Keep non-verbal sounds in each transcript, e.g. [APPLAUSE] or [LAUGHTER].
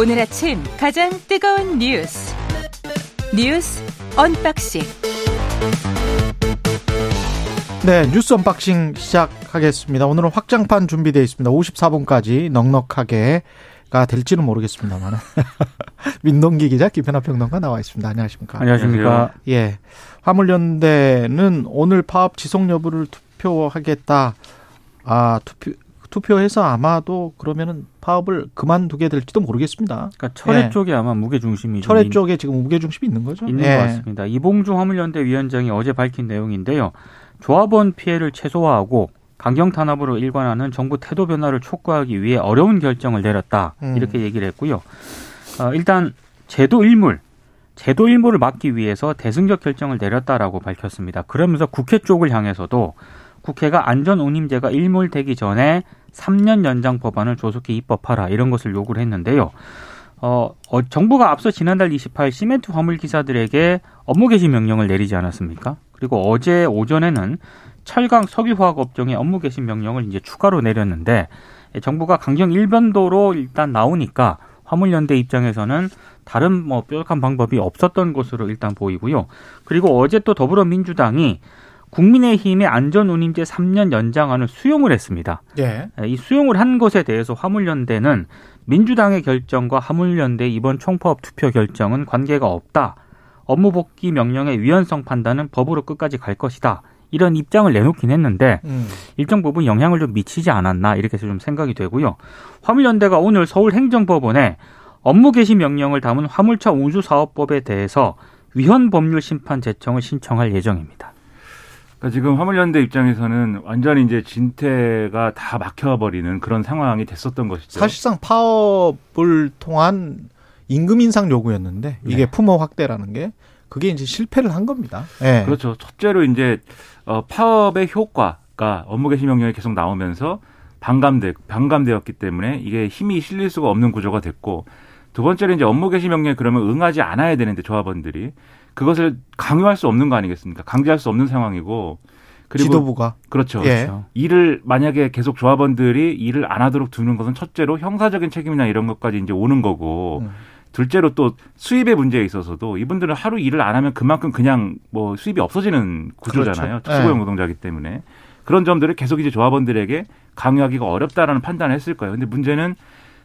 오늘 아침 가장 뜨거운 뉴스 뉴스 언박싱 네, 뉴스 언박싱 시작하겠습니다. 오늘은 확장판 준비되어 있습니다. 54분까지 넉넉하게가 될지는 모르겠습니다만. [LAUGHS] 민동기 기자, 김민하 평론가 나와 있습니다. 안녕하십니까? 안녕하십니까? 예. 화물연대는 오늘 파업 지속 여부를 투표하겠다. 아, 투표, 투표해서 아마도 그러면은 파업을 그만두게 될지도 모르겠습니다. 그러니까 철회 예. 쪽에 아마 무게 중심이 철회 쪽에 지금 무게 중심이 있는 거죠? 있는 예. 것 같습니다. 이봉주 화물연대 위원장이 어제 밝힌 내용인데요. 조합원 피해를 최소화하고 강경 탄압으로 일관하는 정부 태도 변화를 촉구하기 위해 어려운 결정을 내렸다. 음. 이렇게 얘기를 했고요. 어, 일단 제도 일물, 제도 일물을 막기 위해서 대승적 결정을 내렸다라고 밝혔습니다. 그러면서 국회 쪽을 향해서도 국회가 안전 운임제가 일몰되기 전에 3년 연장 법안을 조속히 입법하라 이런 것을 요구를 했는데요. 어, 어, 정부가 앞서 지난달 28일 시멘트 화물 기사들에게 업무 개시 명령을 내리지 않았습니까? 그리고 어제 오전에는 철강 석유화학 업종의 업무 개시 명령을 이제 추가로 내렸는데 정부가 강경 일변도로 일단 나오니까 화물연대 입장에서는 다른 뭐 뾰족한 방법이 없었던 것으로 일단 보이고요. 그리고 어제 또 더불어민주당이 국민의힘의 안전운임제 3년 연장안을 수용을 했습니다. 예. 이 수용을 한 것에 대해서 화물연대는 민주당의 결정과 화물연대 이번 총파업 투표 결정은 관계가 없다. 업무 복귀 명령의 위헌성 판단은 법으로 끝까지 갈 것이다. 이런 입장을 내놓긴 했는데 음. 일정 부분 영향을 좀 미치지 않았나 이렇게 해서 좀 생각이 되고요. 화물연대가 오늘 서울행정법원에 업무 개시 명령을 담은 화물차 운수사업법에 대해서 위헌 법률 심판 제청을 신청할 예정입니다. 그러니까 지금 화물연대 입장에서는 완전히 이제 진퇴가 다 막혀버리는 그런 상황이 됐었던 것이죠. 사실상 파업을 통한 임금 인상 요구였는데 이게 네. 품어 확대라는 게 그게 이제 실패를 한 겁니다. 예. 그렇죠. 첫째로 이제 어, 파업의 효과가 업무 개시 명령이 계속 나오면서 반감돼 반감되었기 때문에 이게 힘이 실릴 수가 없는 구조가 됐고 두 번째로 이제 업무 개시 명령에 그러면 응하지 않아야 되는데 조합원들이 그것을 강요할 수 없는 거 아니겠습니까? 강제할 수 없는 상황이고 그리고 지도부가 그렇죠. 예. 일을 만약에 계속 조합원들이 일을 안 하도록 두는 것은 첫째로 형사적인 책임이나 이런 것까지 이제 오는 거고 음. 둘째로 또 수입의 문제에 있어서도 이분들은 하루 일을 안 하면 그만큼 그냥 뭐 수입이 없어지는 구조잖아요. 그렇죠. 특수고용 네. 노동자이기 때문에 그런 점들을 계속 이제 조합원들에게 강요하기가 어렵다라는 판단을 했을 거예요. 근데 문제는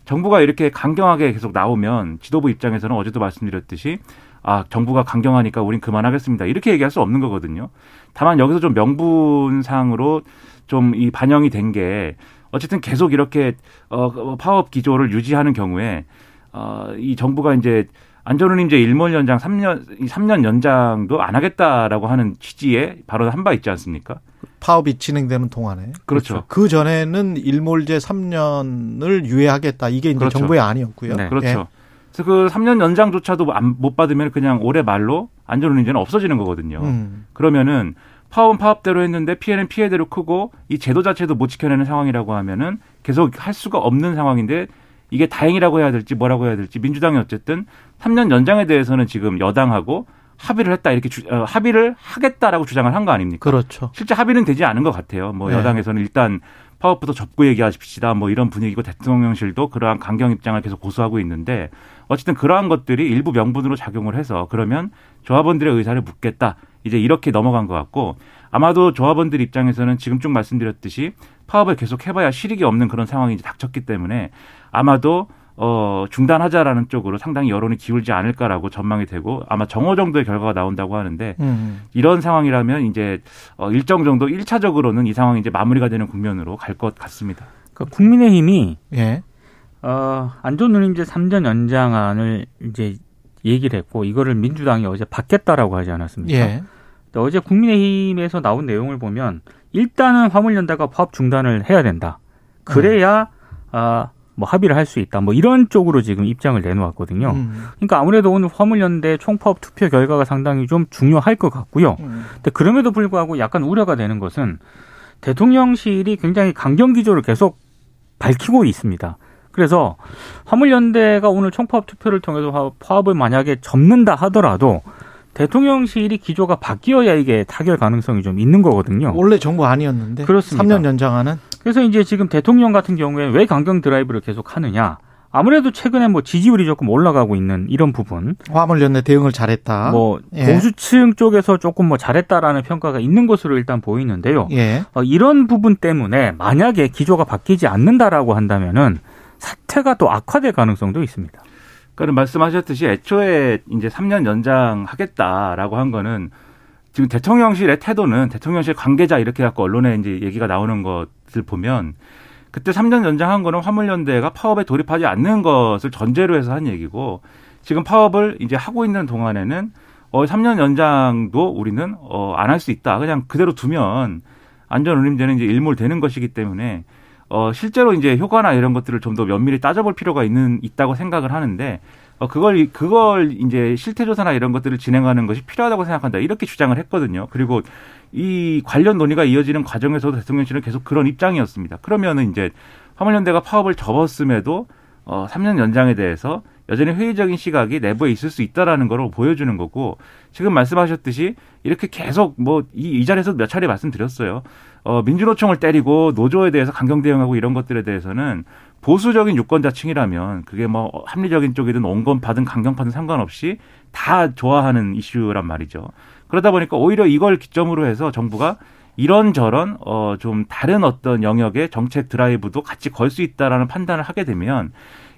정부가 이렇게 강경하게 계속 나오면 지도부 입장에서는 어제도 말씀드렸듯이 아 정부가 강경하니까 우린 그만하겠습니다 이렇게 얘기할 수 없는 거거든요. 다만 여기서 좀 명분상으로 좀 이 반영이 된 게 어쨌든 계속 이렇게 어 파업 기조를 유지하는 경우에 어이 정부가 이제 안전운임제 일몰 연장 3년 이 3년 연장도 안 하겠다라고 하는 취지의 발언을 한바 있지 않습니까? 파업이 진행되는 동안에 그렇죠. 그 전에는 일몰제 3년을 유예하겠다. 이게 이제 그렇죠. 정부의 아니었고요. 네. 그렇죠. 예. 그래서 그 3년 연장조차도 안- 못 받으면 그냥 올해 말로 안전운임제는 없어지는 거거든요. 음. 그러면은 파업은 파업대로 했는데 피해는 피해대로 크고 이 제도 자체도 못 지켜내는 상황이라고 하면은 계속 할 수가 없는 상황인데 이게 다행이라고 해야 될지 뭐라고 해야 될지 민주당이 어쨌든 3년 연장에 대해서는 지금 여당하고 합의를 했다 이렇게 주, 어, 합의를 하겠다라고 주장을 한 거 아닙니까? 그렇죠. 실제 합의는 되지 않은 것 같아요. 뭐 네. 여당에서는 일단 파업부터 접고 얘기하십시다. 뭐 이런 분위기고 대통령실도 그러한 강경 입장을 계속 고수하고 있는데 어쨌든 그러한 것들이 일부 명분으로 작용을 해서 그러면 조합원들의 의사를 묻겠다. 이제 이렇게 넘어간 것 같고 아마도 조합원들 입장에서는 지금 쭉 말씀드렸듯이 파업을 계속 해봐야 실익이 없는 그런 상황이 닥쳤기 때문에 아마도 어, 중단하자라는 쪽으로 상당히 여론이 기울지 않을까라고 전망이 되고 아마 정오 정도의 결과가 나온다고 하는데 음. 이런 상황이라면 이제 어, 일정 정도 일차적으로는이 상황이 이제 마무리가 되는 국면으로 갈 것 같습니다. 그러니까 국민의힘이 예. 어, 안전 운임제 3년 연장안을 이제 얘기를 했고 이거를 민주당이 어제 받겠다라고 하지 않았습니까? 예. 근데 어제 국민의힘에서 나온 내용을 보면 일단은 화물연대가 파업 중단을 해야 된다. 그래야 아, 뭐 합의를 할 수 있다. 뭐 이런 쪽으로 지금 입장을 내놓았거든요. 음. 그러니까 아무래도 오늘 화물연대 총파업 투표 결과가 상당히 좀 중요할 것 같고요. 음. 근데 그럼에도 불구하고 약간 우려가 되는 것은 대통령실이 굉장히 강경 기조를 계속 밝히고 있습니다. 그래서 화물연대가 오늘 총파업 투표를 통해서 파업을 만약에 접는다 하더라도 대통령실이 기조가 바뀌어야 이게 타결 가능성이 좀 있는 거거든요. 원래 정부 아니었는데 그렇습니다. 3년 연장하는 그래서 이제 지금 대통령 같은 경우에 왜 강경 드라이브를 계속 하느냐? 아무래도 최근에 뭐 지지율이 조금 올라가고 있는 이런 부분. 화물연대 대응을 잘했다. 뭐 예. 보수층 쪽에서 조금 뭐 잘했다라는 평가가 있는 것으로 일단 보이는데요. 예. 어, 이런 부분 때문에 만약에 기조가 바뀌지 않는다라고 한다면은 사태가 또 악화될 가능성도 있습니다. 그러니까 말씀하셨듯이 애초에 이제 3년 연장하겠다라고 한 거는 지금 대통령실의 태도는 대통령실 관계자 이렇게 갖고 언론에 이제 얘기가 나오는 것을 보면 그때 3년 연장한 거는 화물연대가 파업에 돌입하지 않는 것을 전제로 해서 한 얘기고 지금 파업을 이제 하고 있는 동안에는 어 3년 연장도 우리는 어안 할 수 있다. 그냥 그대로 두면 안전 운임제는 이제 일몰되는 것이기 때문에 어 실제로 이제 효과나 이런 것들을 좀 더 면밀히 따져볼 필요가 있는 있다고 생각을 하는데 어 그걸 그걸 이제 실태 조사나 이런 것들을 진행하는 것이 필요하다고 생각한다. 이렇게 주장을 했거든요. 그리고 이 관련 논의가 이어지는 과정에서도 대통령실은 계속 그런 입장이었습니다. 그러면은 이제 화물연대가 파업을 접었음에도 어 3년 연장에 대해서 여전히 회의적인 시각이 내부에 있을 수 있다라는 걸 보여주는 거고 지금 말씀하셨듯이 이렇게 계속 뭐이 이 자리에서 몇 차례 말씀드렸어요. 어 민주노총을 때리고 노조에 대해서 강경 대응하고 이런 것들에 대해서는 보수적인 유권자층이라면 그게 뭐 합리적인 쪽이든 온건파든 강경파든 상관없이 다 좋아하는 이슈란 말이죠. 그러다 보니까 오히려 이걸 기점으로 해서 정부가 이런저런 어 좀 다른 어떤 영역의 정책 드라이브도 같이 걸 수 있다라는 판단을 하게 되면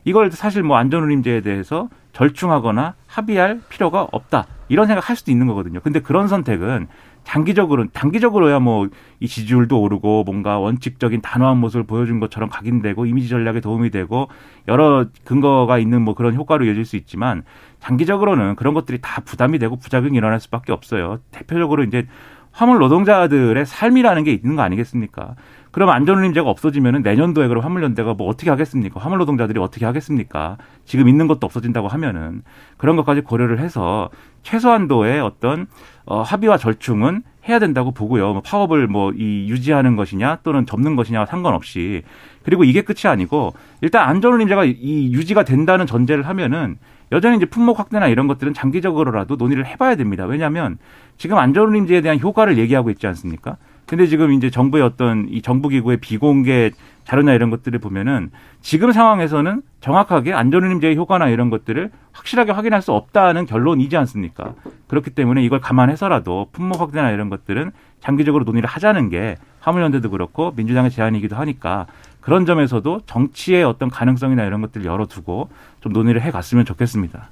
이걸 사실 뭐 안전운임제에 대해서 절충하거나 합의할 필요가 없다 이런 생각할 수도 있는 거거든요. 근데 그런 선택은 장기적으로 단기적으로야 뭐 이 지지율도 오르고 뭔가 원칙적인 단호한 모습을 보여준 것처럼 각인되고 이미지 전략에 도움이 되고 여러 근거가 있는 뭐 그런 효과로 이어질 수 있지만 장기적으로는 그런 것들이 다 부담이 되고 부작용이 일어날 수밖에 없어요. 대표적으로 이제 화물 노동자들의 삶이라는 게 있는 거 아니겠습니까? 그럼 안전운임제가 없어지면은 내년도에 그럼 화물연대가 뭐 어떻게 하겠습니까? 화물 노동자들이 어떻게 하겠습니까? 지금 있는 것도 없어진다고 하면은 그런 것까지 고려를 해서 최소한도의 어떤 어, 합의와 절충은 해야 된다고 보고요. 뭐 파업을 뭐 이 유지하는 것이냐 또는 접는 것이냐와 상관없이 그리고 이게 끝이 아니고 일단 안전운임제가 이 유지가 된다는 전제를 하면은 여전히 이제 품목 확대나 이런 것들은 장기적으로라도 논의를 해봐야 됩니다. 왜냐하면 지금 안전운임제에 대한 효과를 얘기하고 있지 않습니까? 근데 지금 이제 정부의 어떤 이 정부기구의 비공개 자료나 이런 것들을 보면은 지금 상황에서는 정확하게 안전운임제의 효과나 이런 것들을 확실하게 확인할 수 없다는 결론이지 않습니까? 그렇기 때문에 이걸 감안해서라도 품목 확대나 이런 것들은 장기적으로 논의를 하자는 게 화물연대도 그렇고 민주당의 제안이기도 하니까 그런 점에서도 정치의 어떤 가능성이나 이런 것들을 열어두고 좀 논의를 해갔으면 좋겠습니다.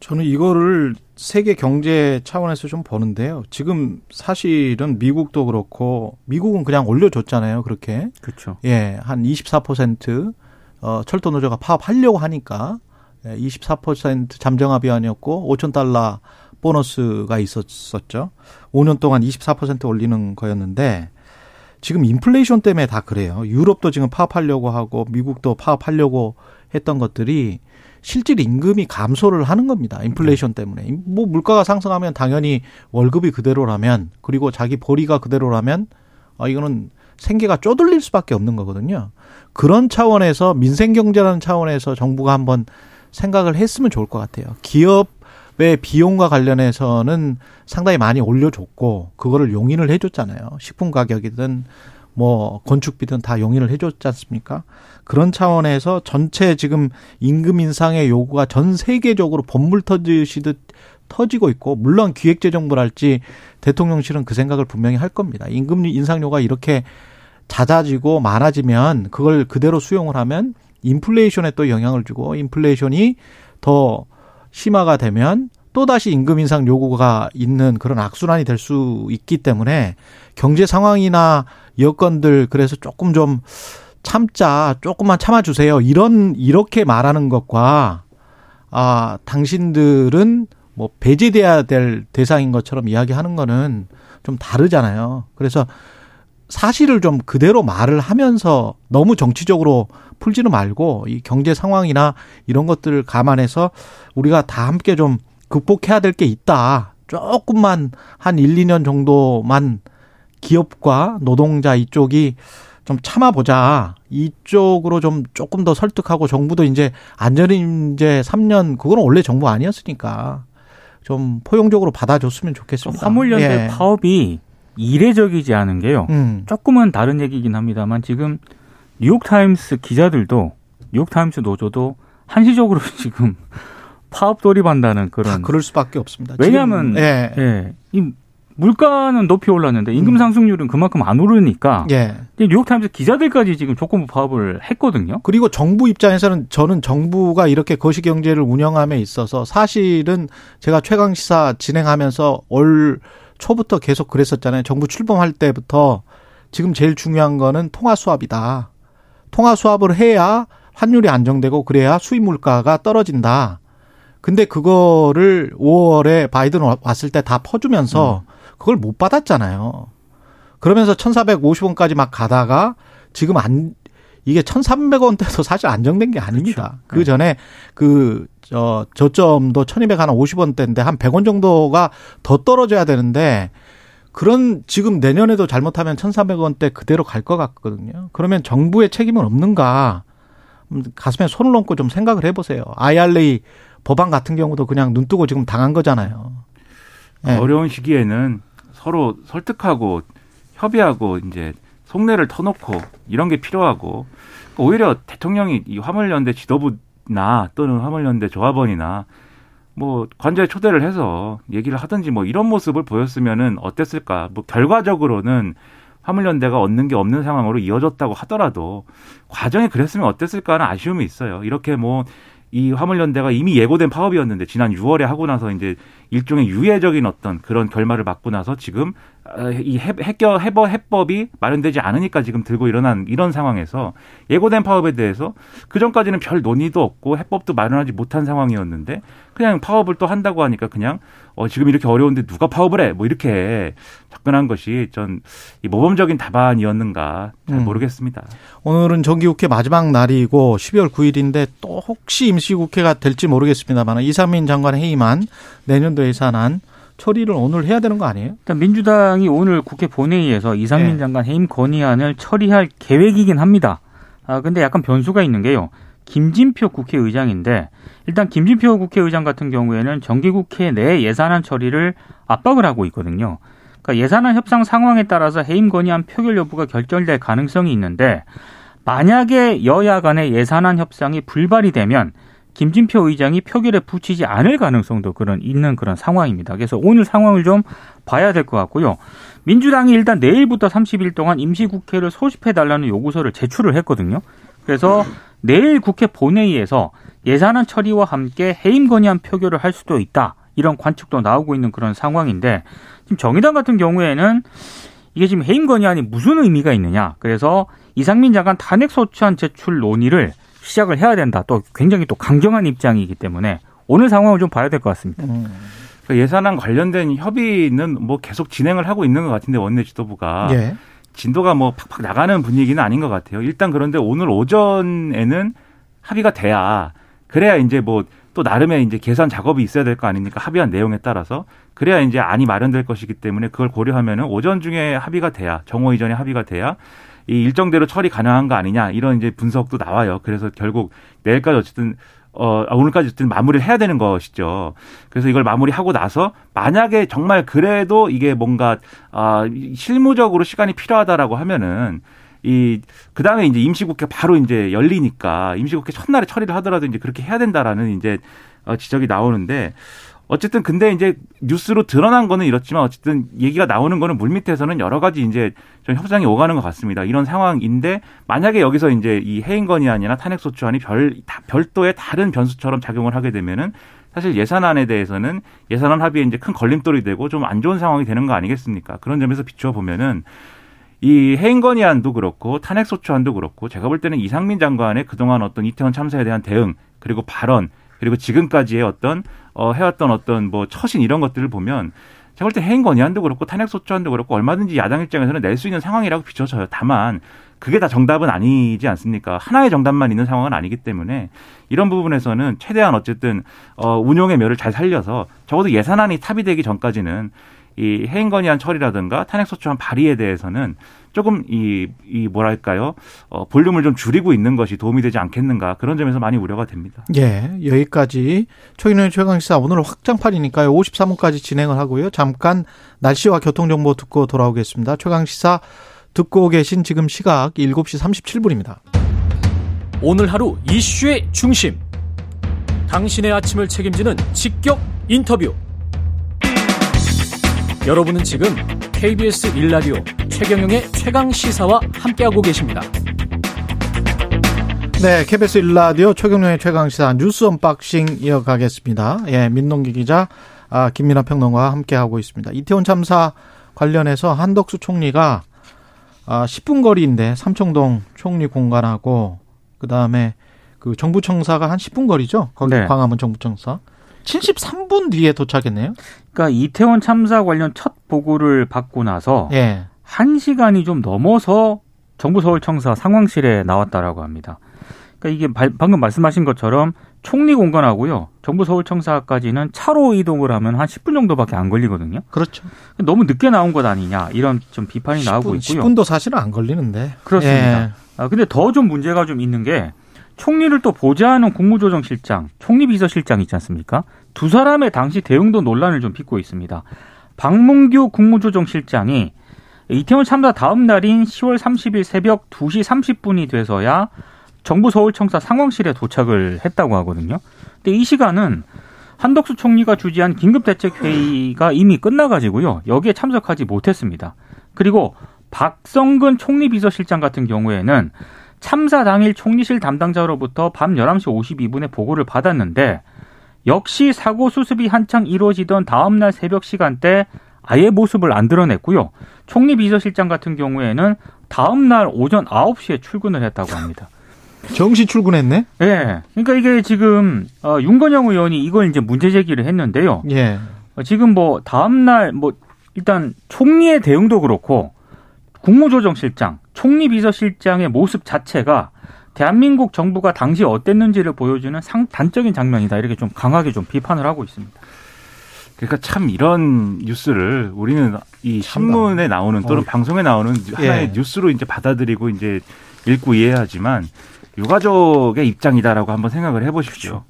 저는 이거를 세계 경제 차원에서 좀 보는데요. 지금 사실은 미국도 그렇고 미국은 그냥 올려줬잖아요. 그렇게. 그렇죠. 예, 한 24% 어, 철도 노조가 파업하려고 하니까 예, 24% 잠정 합의안이었고 5천 달러 보너스가 있었었죠. 5년 동안 24% 올리는 거였는데 지금 인플레이션 때문에 다 그래요. 유럽도 지금 파업하려고 하고 미국도 파업하려고 했던 것들이 실질 임금이 감소를 하는 겁니다. 인플레이션 때문에. 뭐 물가가 상승하면 당연히 월급이 그대로라면 그리고 자기 벌이가 그대로라면 아 이거는 생계가 쪼들릴 수밖에 없는 거거든요. 그런 차원에서 민생 경제라는 차원에서 정부가 한번 생각을 했으면 좋을 것 같아요. 기업 의 비용과 관련해서는 상당히 많이 올려줬고 그거를 용인을 해줬잖아요. 식품 가격이든 뭐 건축비든 다 용인을 해줬지 않습니까? 그런 차원에서 전체 지금 임금 인상의 요구가 전 세계적으로 본물 터지시듯 터지고 있고 물론 기획재정부랄지 대통령실은 그 생각을 분명히 할 겁니다. 임금 인상료가 이렇게 잦아지고 많아지면 그걸 그대로 수용을 하면 인플레이션에 또 영향을 주고 인플레이션이 더 심화가 되면 또다시 임금 인상 요구가 있는 그런 악순환이 될 수 있기 때문에 경제 상황이나 여건들 그래서 조금 좀 참자 조금만 참아주세요 이런 이렇게 말하는 것과 아 당신들은 뭐 배제돼야 될 대상인 것처럼 이야기하는 거는 좀 다르잖아요. 그래서 사실을 좀 그대로 말을 하면서 너무 정치적으로 풀지는 말고 이 경제 상황이나 이런 것들을 감안해서 우리가 다 함께 좀 극복해야 될 게 있다. 조금만 한 1, 2년 정도만 기업과 노동자 이쪽이 좀 참아보자. 이쪽으로 좀 조금 더 설득하고 정부도 이제 안전인제 3년, 그거는 원래 정부 아니었으니까 좀 포용적으로 받아줬으면 좋겠습니다. 화물연대 예. 파업이 이례적이지 않은 게요. 음. 조금은 다른 얘기긴 합니다만 지금 뉴욕타임스 기자들도 뉴욕타임스 노조도 한시적으로 [LAUGHS] 지금 파업 돌입한다는 그런. 그럴 수밖에 없습니다. 왜냐하면 지금, 예. 예. 이 물가는 높이 올랐는데 임금 음. 상승률은 그만큼 안 오르니까 예. 뉴욕타임스 기자들까지 지금 조건부 파업을 했거든요. 그리고 정부 입장에서는 저는 정부가 이렇게 거시 경제를 운영함에 있어서 사실은 제가 최강 시사 진행하면서 올 초부터 계속 그랬었잖아요. 정부 출범할 때부터 지금 제일 중요한 거는 통화 수합이다. 통화 수합을 해야 환율이 안정되고 그래야 수입 물가가 떨어진다. 근데 그거를 5월에 바이든 왔을 때 다 퍼주면서 음. 그걸 못 받았잖아요. 그러면서 1,450원까지 막 가다가 지금 안 이게 1,300원대도 사실 안정된 게 아닙니다. 그렇죠. 그 전에 그, 저, 저점도 1,250원대인데 한 100원 정도가 더 떨어져야 되는데 그런 지금 내년에도 잘못하면 1,300원대 그대로 갈 것 같거든요. 그러면 정부의 책임은 없는가? 음, 가슴에 손을 얹고 좀 생각을 해보세요. IRA 법안 같은 경우도 그냥 눈 뜨고 지금 당한 거잖아요. 네. 어려운 시기에는 서로 설득하고 협의하고 이제 속내를 터놓고 이런 게 필요하고 오히려 대통령이 이 화물연대 지도부나 또는 화물연대 조합원이나 뭐 관저에 초대를 해서 얘기를 하든지 뭐 이런 모습을 보였으면은 어땠을까? 뭐 결과적으로는 화물연대가 얻는 게 없는 상황으로 이어졌다고 하더라도 과정이 그랬으면 어땠을까 하는 아쉬움이 있어요. 이렇게 뭐 이 화물연대가 이미 예고된 파업이었는데 지난 6월에 하고 나서 이제 일종의 유예적인 어떤 그런 결말을 맞고 나서 지금 어, 이 해결 해법 해법이 마련되지 않으니까 지금 들고 일어난 이런 상황에서 예고된 파업에 대해서 그 전까지는 별 논의도 없고 해법도 마련하지 못한 상황이었는데 그냥 파업을 또 한다고 하니까 그냥 어 지금 이렇게 어려운데 누가 파업을 해? 뭐 이렇게 접근한 것이 전 이 모범적인 답안이었는가 잘 음. 모르겠습니다. 음. 오늘은 정기국회 마지막 날이고 12월 9일인데 또 혹시 임시국회가 될지 모르겠습니다만 이상민 장관 회의만 내년도 예산안 처리를 오늘 해야 되는 거 아니에요? 일단 민주당이 오늘 국회 본회의에서 이상민 네. 장관 해임 건의안을 처리할 계획이긴 합니다. 아 근데 약간 변수가 있는 게요. 김진표 국회의장인데 일단 김진표 국회의장 같은 경우에는 정기국회 내 예산안 처리를 압박을 하고 있거든요. 그러니까 예산안 협상 상황에 따라서 해임 건의안 표결 여부가 결정될 가능성이 있는데 만약에 여야 간의 예산안 협상이 불발이 되면 김진표 의장이 표결에 붙이지 않을 가능성도 그런 있는 그런 상황입니다. 그래서 오늘 상황을 좀 봐야 될 것 같고요. 민주당이 일단 내일부터 30일 동안 임시국회를 소집해 달라는 요구서를 제출을 했거든요. 그래서 내일 국회 본회의에서 예산안 처리와 함께 해임 건의안 표결을 할 수도 있다. 이런 관측도 나오고 있는 그런 상황인데 지금 정의당 같은 경우에는 이게 지금 해임 건의안이 무슨 의미가 있느냐. 그래서 이상민 장관 탄핵 소추안 제출 논의를 시작을 해야 된다. 또 굉장히 또 강경한 입장이기 때문에 오늘 상황을 좀 봐야 될 것 같습니다. 음. 그 예산안 관련된 협의는 뭐 계속 진행을 하고 있는 것 같은데 원내 지도부가 예. 진도가 뭐 팍팍 나가는 분위기는 아닌 것 같아요. 일단 그런데 오늘 오전에는 합의가 돼야 그래야 이제 뭐 또 나름의 이제 계산 작업이 있어야 될 거 아닙니까? 합의한 내용에 따라서 그래야 이제 안이 마련될 것이기 때문에 그걸 고려하면은 오전 중에 합의가 돼야 정오 이전에 합의가 돼야 이 일정대로 처리 가능한 거 아니냐 이런 이제 분석도 나와요. 그래서 결국 내일까지 어쨌든 어, 아, 오늘까지 어쨌든 마무리를 해야 되는 것이죠. 그래서 이걸 마무리하고 나서 만약에 정말 그래도 이게 뭔가, 아, 실무적으로 시간이 필요하다라고 하면은 이, 그 다음에 이제 임시국회 바로 이제 열리니까 임시국회 첫날에 처리를 하더라도 이제 그렇게 해야 된다라는 이제 어, 지적이 나오는데 어쨌든 근데 이제 뉴스로 드러난 거는 이렇지만 어쨌든 얘기가 나오는 거는 물밑에서는 여러 가지 이제 좀 협상이 오가는 것 같습니다. 이런 상황인데 만약에 여기서 이제 이 해임건이 아니라 탄핵 소추안이 별 별도의 다른 변수처럼 작용을 하게 되면은 사실 예산안에 대해서는 예산안 합의에 이제 큰 걸림돌이 되고 좀 안 좋은 상황이 되는 거 아니겠습니까? 그런 점에서 비추어 보면은 이 해임 건의안도 그렇고 탄핵 소추안도 그렇고 제가 볼 때는 이상민 장관의 그동안 어떤 이태원 참사에 대한 대응 그리고 발언 그리고 지금까지의 어떤 어 해왔던 어떤 뭐 처신 이런 것들을 보면 제가 볼 때 해임 건의안도 그렇고 탄핵 소추안도 그렇고 얼마든지 야당 입장에서는 낼 수 있는 상황이라고 비춰져요. 다만 그게 다 정답은 아니지 않습니까? 하나의 정답만 있는 상황은 아니기 때문에 이런 부분에서는 최대한 어쨌든 어 운용의 멸을 잘 살려서 적어도 예산안이 탑의되기 전까지는 이 해임 건의안 처리라든가 탄핵 소추안 발의에 대해서는 조금 이, 이 뭐랄까요, 어, 볼륨을 좀 줄이고 있는 것이 도움이 되지 않겠는가 그런 점에서 많이 우려가 됩니다. 예, 여기까지 최근의 최강 시사 오늘은 확장판이니까요. 53분까지 진행을 하고요. 잠깐 날씨와 교통 정보 듣고 돌아오겠습니다. 최강 시사 듣고 계신 지금 시각 7시 37분입니다. 오늘 하루 이슈의 중심. 당신의 아침을 책임지는 직격 인터뷰. 여러분은 지금 KBS 1라디오 최경영의 최강 시사와 함께하고 계십니다. 네, KBS 1라디오 최경영의 최강 시사 뉴스 unboxing 이어가겠습니다. 예, 민동기 기자, 아, 김민하 평론가와 함께하고 있습니다. 이태원 참사 관련해서 한덕수 총리가 아, 10분 거리인데 삼청동 총리 공관하고 그다음에 그 정부청사가 한 10분 거리죠. 거기 네. 광화문 정부청사. 73분 뒤에 도착했네요. 그러니까 이태원 참사 관련 첫 보고를 받고 나서 예. 한 시간이 좀 넘어서 정부 서울청사 상황실에 나왔다라고 합니다. 그러니까 이게 발- 방금 말씀하신 것처럼 총리 공간하고요. 정부 서울청사까지는 차로 이동을 하면 한 10분 정도밖에 안 걸리거든요. 그렇죠. 너무 늦게 나온 것 아니냐 이런 좀 비판이 나오고 10분, 있고요. 10분도 사실은 안 걸리는데. 그렇습니다. 예. 아, 근데 더 좀 문제가 좀 있는 게 총리를 또 보좌하는 국무조정실장, 총리 비서실장 있지 않습니까? 두 사람의 당시 대응도 논란을 좀 빚고 있습니다. 박문규 국무조정실장이 이태원 참사 다음 날인 10월 30일 새벽 2시 30분이 돼서야 정부 서울청사 상황실에 도착을 했다고 하거든요. 근데 이 시간은 한덕수 총리가 주재한 긴급대책회의가 이미 끝나가지고요. 여기에 참석하지 못했습니다. 그리고 박성근 총리 비서실장 같은 경우에는 참사 당일 총리실 담당자로부터 밤 11시 52분에 보고를 받았는데 역시 사고 수습이 한창 이루어지던 다음날 새벽 시간대 아예 모습을 안 드러냈고요. 총리 비서실장 같은 경우에는 다음날 오전 9시에 출근을 했다고 합니다. 정시 출근했네? 예. 그러니까 이게 지금 어, 윤건영 의원이 이걸 이제 문제 제기를 했는데요. 예. 어, 지금 뭐 다음날 뭐 일단 총리의 대응도 그렇고 국무조정실장, 총리 비서실장의 모습 자체가 대한민국 정부가 당시 어땠는지를 보여주는 상 단적인 장면이다 이렇게 좀 강하게 좀 비판을 하고 있습니다. 그러니까 참 이런 뉴스를 우리는 이 신문에 나오는 또는 어. 방송에 나오는 하나의 예. 뉴스로 이제 받아들이고 이제 읽고 이해하지만 유가족의 입장이다라고 한번 생각을 해보십시오.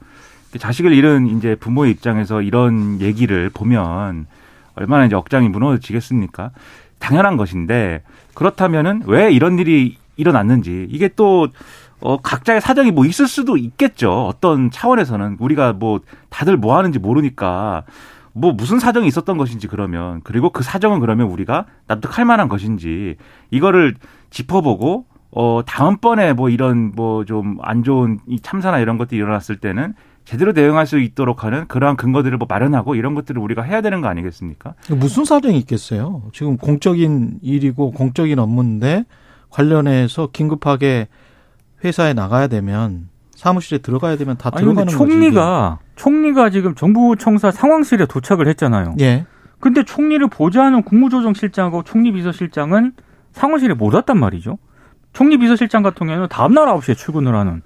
자식을 잃은 이제 부모의 입장에서 이런 얘기를 보면 얼마나 이제 억장이 무너지겠습니까? 당연한 것인데 그렇다면은 왜 이런 일이 일어났는지. 이게 또 어, 각자의 사정이 뭐 있을 수도 있겠죠. 어떤 차원에서는. 우리가 뭐 다들 뭐 하는지 모르니까. 뭐 무슨 사정이 있었던 것인지 그러면. 그리고 그 사정은 그러면 우리가 납득할 만한 것인지. 이거를 짚어보고 어 다음번에 뭐 이런 뭐 좀 안 좋은 이 참사나 이런 것들이 일어났을 때는 제대로 대응할 수 있도록 하는 그러한 근거들을 뭐 마련하고 이런 것들을 우리가 해야 되는 거 아니겠습니까? 무슨 사정이 있겠어요? 지금 공적인 일이고 공적인 업무인데 관련해서 긴급하게 회사에 나가야 되면 사무실에 들어가야 되면 다 아니 들어가는 총리가 총리가 지금 정부 청사 상황실에 도착을 했잖아요. 거지. 예. 근데 총리를 보좌하는 국무조정실장하고 총리 비서실장은 상황실에 못 왔단 말이죠. 총리 비서실장 같은 경우에는 다음날 9시에 출근을 하는.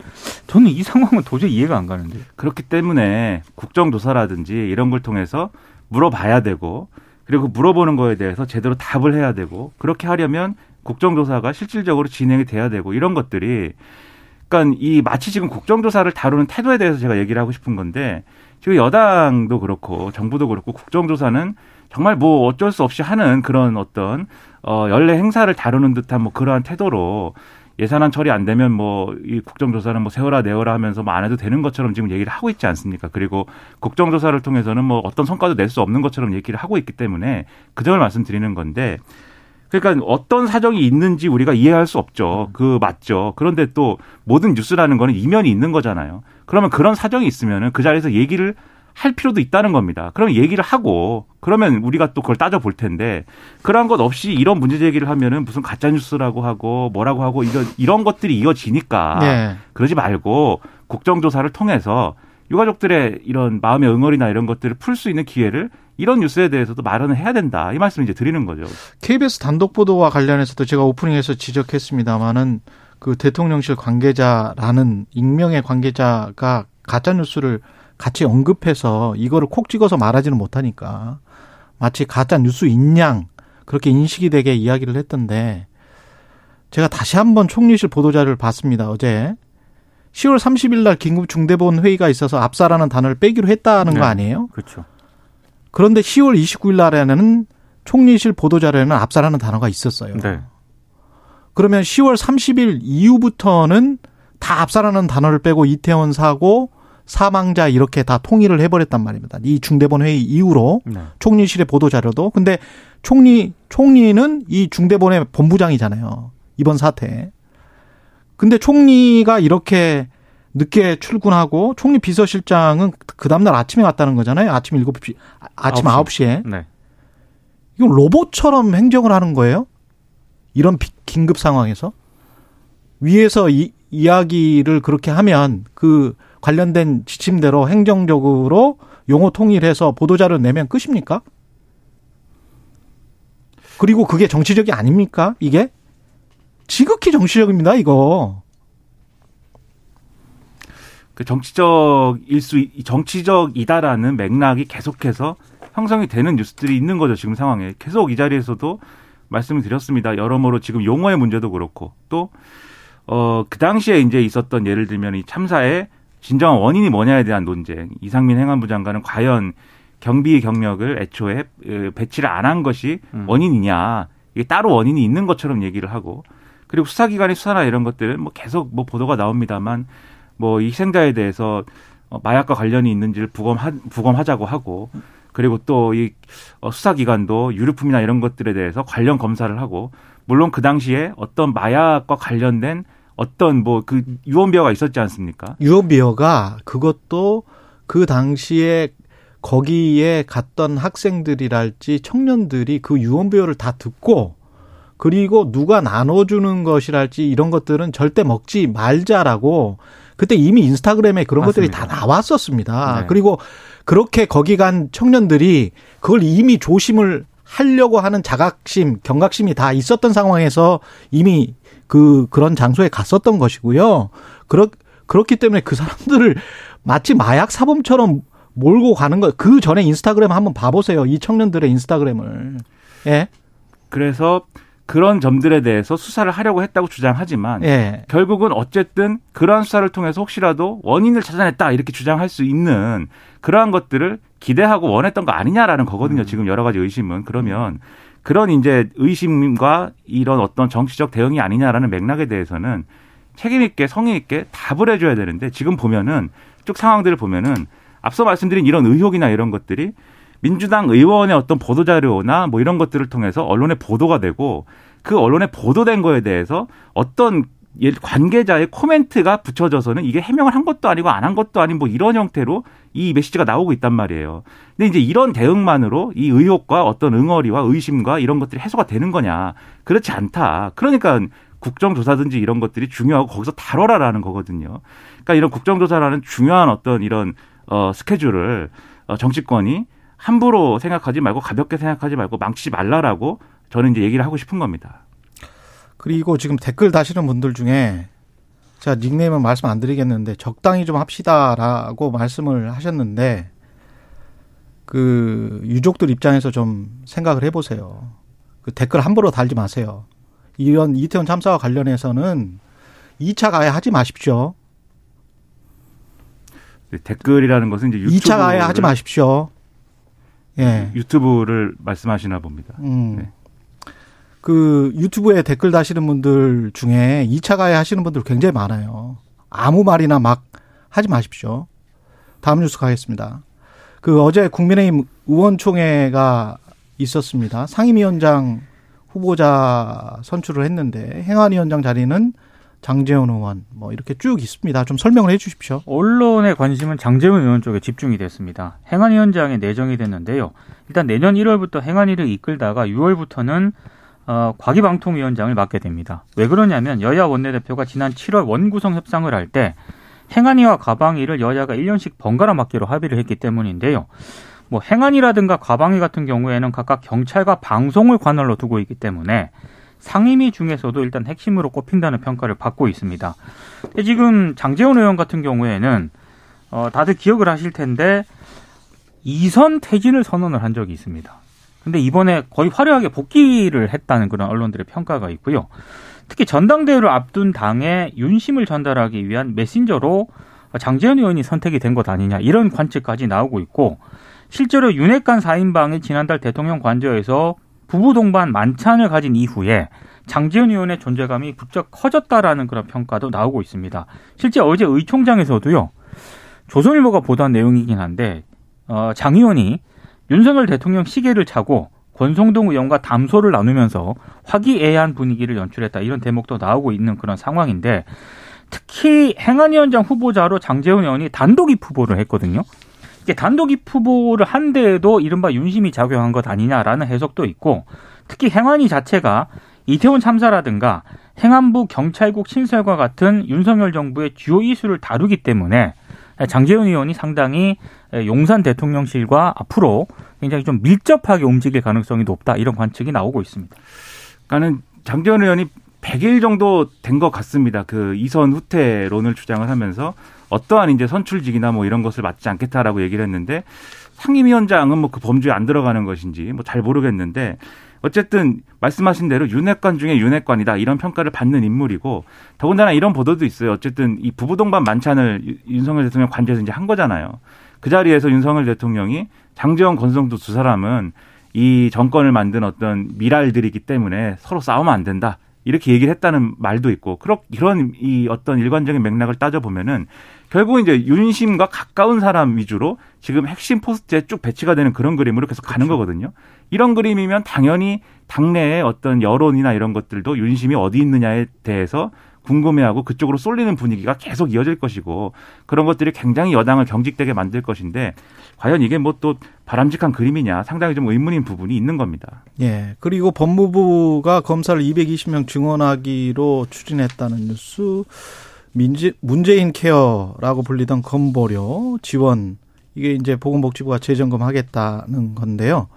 저는 이 상황은 도저히 이해가 안 가는데. 그렇기 때문에 국정조사라든지 이런 걸 통해서 물어봐야 되고 그리고 물어보는 거에 대해서 제대로 답을 해야 되고 그렇게 하려면 국정조사가 실질적으로 진행이 돼야 되고 이런 것들이 그러니까 이 마치 지금 국정조사를 다루는 태도에 대해서 제가 얘기를 하고 싶은 건데 지금 여당도 그렇고 정부도 그렇고 국정조사는 정말 뭐 어쩔 수 없이 하는 그런 어떤 어 연례 행사를 다루는 듯한 뭐 그러한 태도로 예산안 처리 안 되면 뭐 이 국정조사는 뭐 세워라 내워라 하면서 뭐 안 해도 되는 것처럼 지금 얘기를 하고 있지 않습니까? 그리고 국정조사를 통해서는 뭐 어떤 성과도 낼 수 없는 것처럼 얘기를 하고 있기 때문에 그 점을 말씀드리는 건데 그러니까 어떤 사정이 있는지 우리가 이해할 수 없죠. 그 맞죠. 그런데 또 모든 뉴스라는 거는 이면이 있는 거잖아요. 그러면 그런 사정이 있으면은 그 자리에서 얘기를 할 필요도 있다는 겁니다. 그럼 얘기를 하고 그러면 우리가 또 그걸 따져 볼 텐데 그런 것 없이 이런 문제 제기를 하면은 무슨 가짜 뉴스라고 하고 뭐라고 하고 이런 이런 것들이 이어지니까 예. 그러지 말고 국정조사를 통해서 유가족들의 이런 마음의 응어리나 이런 것들을 풀 수 있는 기회를 이런 뉴스에 대해서도 마련을 해야 된다. 이 말씀을 이제 드리는 거죠. KBS 단독 보도와 관련해서도 제가 오프닝에서 지적했습니다마는 그 대통령실 관계자라는 익명의 관계자가 가짜 뉴스를 같이 언급해서 이거를 콕 찍어서 말하지는 못하니까 마치 가짜 뉴스 인양 그렇게 인식이 되게 이야기를 했던데 제가 다시 한번 총리실 보도자를 봤습니다 어제 10월 30일 날 긴급 중대본 회의가 있어서 압사라는 단어를 빼기로 했다는 거 네. 아니에요? 그렇죠. 그런데 10월 29일 날에는 총리실 보도자료에는 압사라는 단어가 있었어요. 네. 그러면 10월 30일 이후부터는 다 압사라는 단어를 빼고 이태원 사고 사망자 이렇게 다 통일을 해버렸단 말입니다. 이 중대본 회의 이후로 네. 총리실의 보도 자료도 근데 총리 총리는 이 중대본의 본부장이잖아요. 이번 사태. 근데 총리가 이렇게 늦게 출근하고 총리 비서실장은 그 다음날 아침에 왔다는 거잖아요. 아침 7시, 아, 아침 9시. 9시 에. 네. 이거 로봇처럼 행정을 하는 거예요? 이런 비- 긴급 상황에서? 위에서 이, 이야기를 그렇게 하면 그 관련된 지침대로 행정적으로 용어 통일해서 보도자료 내면 끝입니까? 그리고 그게 정치적이 아닙니까? 이게? 지극히 정치적입니다, 이거. 그 정치적일 수 있- 정치적이다라는 맥락이 계속해서 형성이 되는 뉴스들이 있는 거죠 지금 상황에 계속 이 자리에서도 말씀을 드렸습니다 여러모로 지금 용어의 문제도 그렇고 또 어 그 당시에 이제 있었던 예를 들면 이 참사의 진정한 원인이 뭐냐에 대한 논쟁. 이상민 행안부 장관은 과연 경비 경력을 애초에 에, 배치를 안 한 것이 음. 원인이냐. 이게 따로 원인이 있는 것처럼 얘기를 하고. 그리고 수사기관의 수사나 이런 것들은 뭐 계속 뭐 보도가 나옵니다만 뭐 이 희생자에 대해서 어, 마약과 관련이 있는지를 부검하, 부검하자고 하고. 그리고 또이 어, 수사기관도 유류품이나 이런 것들에 대해서 관련 검사를 하고. 물론 그 당시에 어떤 마약과 관련된 어떤 뭐 그 유언비어가 있었지 않습니까? 유언비어가 그것도 그 당시에 거기에 갔던 학생들이랄지 청년들이 그 유언비어를 다 듣고 그리고 누가 나눠주는 것이랄지 이런 것들은 절대 먹지 말자라고 그때 이미 인스타그램에 그런 것들이 다 맞습니다. 나왔었습니다. 네. 그리고 그렇게 거기 간 청년들이 그걸 이미 조심을 하려고 하는 자각심, 경각심이 다 있었던 상황에서 이미 그 그런 장소에 갔었던 것이고요. 그렇 그렇기 때문에 그 사람들을 마치 마약 사범처럼 몰고 가는 거. 그 전에 인스타그램 한번 봐보세요. 이 청년들의 인스타그램을. 예, 그래서 그런 점들에 대해서 수사를 하려고 했다고 주장하지만 예. 결국은 어쨌든 그러한 수사를 통해서 혹시라도 원인을 찾아냈다 이렇게 주장할 수 있는 그러한 것들을 기대하고 원했던 거 아니냐라는 거거든요. 지금 여러 가지 의심은 그러면 그런 이제 의심과 이런 어떤 정치적 대응이 아니냐라는 맥락에 대해서는 책임 있게 성의 있게 답을 해줘야 되는데 지금 보면은 쭉 상황들을 보면은 앞서 말씀드린 이런 의혹이나 이런 것들이 민주당 의원의 어떤 보도 자료나 뭐 이런 것들을 통해서 언론에 보도가 되고 그 언론에 보도된 거에 대해서 어떤 예- 관계자의 코멘트가 붙여져서는 이게 해명을 한 것도 아니고 안 한 것도 아닌 뭐 이런 형태로 이 메시지가 나오고 있단 말이에요. 근데 이제 이런 대응만으로 이 의혹과 어떤 응어리와 의심과 이런 것들이 해소가 되는 거냐? 그렇지 않다. 그러니까 국정조사든지 이런 것들이 중요하고 거기서 다뤄라라는 거거든요. 그러니까 이런 국정조사라는 중요한 어떤 이런 어 스케줄을 어 정치권이 함부로 생각하지 말고 가볍게 생각하지 말고 망치지 말라라고 저는 이제 얘기를 하고 싶은 겁니다. 그리고 지금 댓글 다시는 분들 중에 제가 닉네임은 말씀 안 드리겠는데 적당히 좀 합시다라고 말씀을 하셨는데 그 유족들 입장에서 좀 생각을 해보세요. 그 댓글 함부로 달지 마세요. 이런 이태원 참사와 관련해서는 2차 가해 하지 마십시오. 댓글이라는 것은 이제 2차 가해 하지 마십시오. 예. 유튜브를 말씀하시나 봅니다. 음. 네. 그 유튜브에 댓글 다시는 분들 중에 2차 가해 하시는 분들 굉장히 많아요. 아무 말이나 막 하지 마십시오. 다음 뉴스 가겠습니다. 그 어제 국민의힘 의원총회가 있었습니다. 상임위원장 후보자 선출을 했는데 행안위원장 자리는 장재원 의원 뭐 이렇게 쭉 있습니다. 좀 설명을 해 주십시오. 언론의 관심은 장재훈 의원 쪽에 집중이 됐습니다. 행안위원장에 내정이 됐는데요. 일단 내년 1월부터 행안위를 이끌다가 6월부터는 어, 과기방통위원장을 맡게 됩니다. 왜 그러냐면 여야 원내대표가 지난 7월 원구성 협상을 할 때 행안위와 과방위를 여야가 1년씩 번갈아 맡기로 합의를 했기 때문인데요. 뭐 행안위라든가 과방위 같은 경우에는 각각 경찰과 방송을 관할로 두고 있기 때문에 상임위 중에서도 일단 핵심으로 꼽힌다는 평가를 받고 있습니다. 근데 지금 장재원 의원 같은 경우에는 어, 다들 기억을 하실 텐데 이선 퇴진을 선언을 한 적이 있습니다. 근데 이번에 거의 화려하게 복귀를 했다는 그런 언론들의 평가가 있고요. 특히 전당대회를 앞둔 당에 윤심을 전달하기 위한 메신저로 장재현 의원이 선택이 된 것 아니냐 이런 관측까지 나오고 있고 실제로 윤핵관 4인방이 지난달 대통령 관저에서 부부 동반 만찬을 가진 이후에 장재현 의원의 존재감이 부쩍 커졌다라는 그런 평가도 나오고 있습니다. 실제 어제 의총장에서도요. 조선일보가 보도한 내용이긴 한데 어, 장 의원이 윤석열 대통령 시계를 차고 권성동 의원과 담소를 나누면서 화기애애한 분위기를 연출했다 이런 대목도 나오고 있는 그런 상황인데 특히 행안위원장 후보자로 장재훈 의원이 단독 입 후보를 했거든요. 이게 단독 입 후보를 한 데에도 이른바 윤심이 작용한 것 아니냐라는 해석도 있고 특히 행안위 자체가 이태원 참사라든가 행안부 경찰국 신설과 같은 윤석열 정부의 주요 이슈를 다루기 때문에 장재훈 의원이 상당히 용산 대통령실과 앞으로 굉장히 좀 밀접하게 움직일 가능성이 높다 이런 관측이 나오고 있습니다. 그러니까는 장재훈 의원이 100일 정도 된 것 같습니다. 그 이선 후퇴론을 주장을 하면서 어떠한 이제 선출직이나 뭐 이런 것을 맡지 않겠다라고 얘기를 했는데 상임위원장은 뭐 그 범주에 안 들어가는 것인지 뭐 잘 모르겠는데 어쨌든 말씀하신 대로 윤핵관 중에 윤핵관이다 이런 평가를 받는 인물이고 더군다나 이런 보도도 있어요. 어쨌든 이 부부 동반 만찬을 윤석열 대통령 관제에서 이제 한 거잖아요. 그 자리에서 윤석열 대통령이 장제원 권성동 두 사람은 이 정권을 만든 어떤 밀알들이기 때문에 서로 싸우면 안 된다. 이렇게 얘기를 했다는 말도 있고 그런 이 어떤 일관적인 맥락을 따져 보면은 결국 이제 윤심과 가까운 사람 위주로 지금 핵심 포스트에 쭉 배치가 되는 그런 그림으로 계속 가는 그렇죠. 거거든요. 이런 그림이면 당연히 당내의 어떤 여론이나 이런 것들도 윤심이 어디 있느냐에 대해서 궁금해하고 그쪽으로 쏠리는 분위기가 계속 이어질 것이고 그런 것들이 굉장히 여당을 경직되게 만들 것인데 과연 이게 뭐 또 바람직한 그림이냐 상당히 좀 의문인 부분이 있는 겁니다. 예. 그리고 법무부가 검사를 220명 증언하기로 추진했다는 뉴스 민지, 문재인 케어라고 불리던 건보료 지원 이게 이제 보건복지부가 재점검하겠다는 건데요.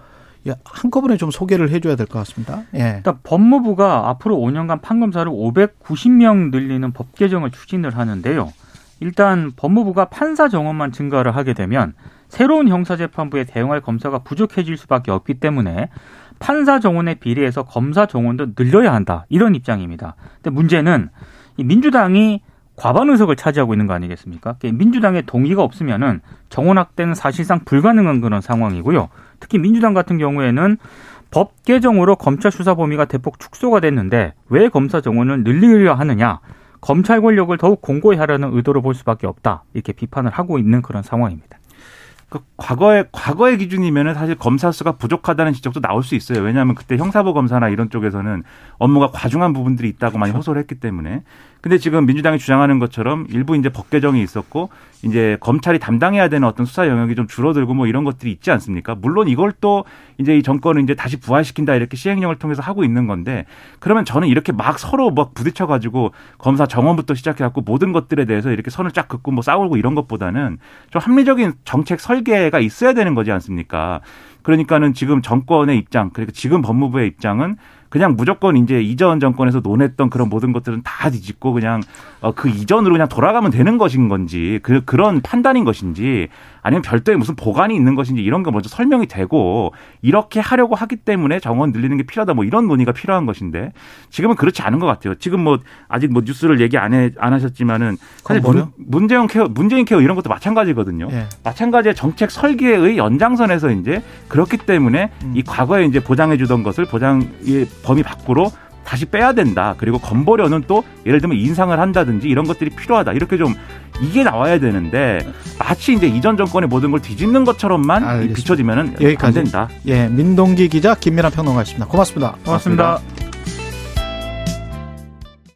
예, 한꺼번에 좀 소개를 해줘야 될 것 같습니다. 예. 일단 법무부가 앞으로 5년간 판검사를 590명 늘리는 법 개정을 추진을 하는데요. 일단 법무부가 판사 정원만 증가를 하게 되면 새로운 형사재판부에 대응할 검사가 부족해질 수밖에 없기 때문에 판사 정원에 비례해서 검사 정원도 늘려야 한다 이런 입장입니다. 근데 문제는 이 민주당이 과반 의석을 차지하고 있는 거 아니겠습니까? 민주당의 동의가 없으면은 정원 확대는 사실상 불가능한 그런 상황이고요. 특히 민주당 같은 경우에는 법 개정으로 검찰 수사 범위가 대폭 축소가 됐는데 왜 검사 정원을 늘리려 하느냐? 검찰 권력을 더욱 공고히 하려는 의도로 볼 수밖에 없다. 이렇게 비판을 하고 있는 그런 상황입니다. 그 과거의 과거의 기준이면은 사실 검사 수가 부족하다는 지적도 나올 수 있어요. 왜냐하면 그때 형사부 검사나 이런 쪽에서는 업무가 과중한 부분들이 있다고 많이 그렇죠. 호소를 했기 때문에 근데 지금 민주당이 주장하는 것처럼 일부 이제 법 개정이 있었고 이제 검찰이 담당해야 되는 어떤 수사 영역이 좀 줄어들고 뭐 이런 것들이 있지 않습니까? 물론 이걸 또 이제 이 정권은 이제 다시 부활시킨다 이렇게 시행령을 통해서 하고 있는 건데 그러면 저는 이렇게 막 서로 막 부딪혀 가지고 검사 정원부터 시작해 갖고 모든 것들에 대해서 이렇게 선을 쫙 긋고 뭐 싸우고 이런 것보다는 좀 합리적인 정책 설계가 있어야 되는 거지 않습니까? 그러니까는 지금 정권의 입장, 그러니까 지금 법무부의 입장은 그냥 무조건 이제 이전 정권에서 논했던 그런 모든 것들은 다 뒤집고 그냥 어, 그 이전으로 그냥 돌아가면 되는 것인 건지 그 그런 판단인 것인지 아니면 별도의 무슨 보관이 있는 것인지 이런 거 먼저 설명이 되고 이렇게 하려고 하기 때문에 정원 늘리는 게 필요하다 뭐 이런 논의가 필요한 것인데 지금은 그렇지 않은 것 같아요. 지금 뭐 아직 뭐 뉴스를 얘기 안, 해, 안 하셨지만은 사실 문, 문재인 케어 문재인 케어 이런 것도 마찬가지거든요. 예. 마찬가지의 정책 설계의 연장선에서 이제 그렇기 때문에 음. 이 과거에 이제 보장해 주던 것을 보장의 범위 밖으로 다시 빼야 된다. 그리고 건보료는 또 예를 들면 인상을 한다든지 이런 것들이 필요하다. 이렇게 좀 이게 나와야 되는데 마치 이제 이전 정권의 모든 걸 뒤집는 것처럼만 비춰지면은 여기까지. 안 된다. 예, 민동기 기자 김민아 평론가였습니다. 고맙습니다. 고맙습니다. 고맙습니다.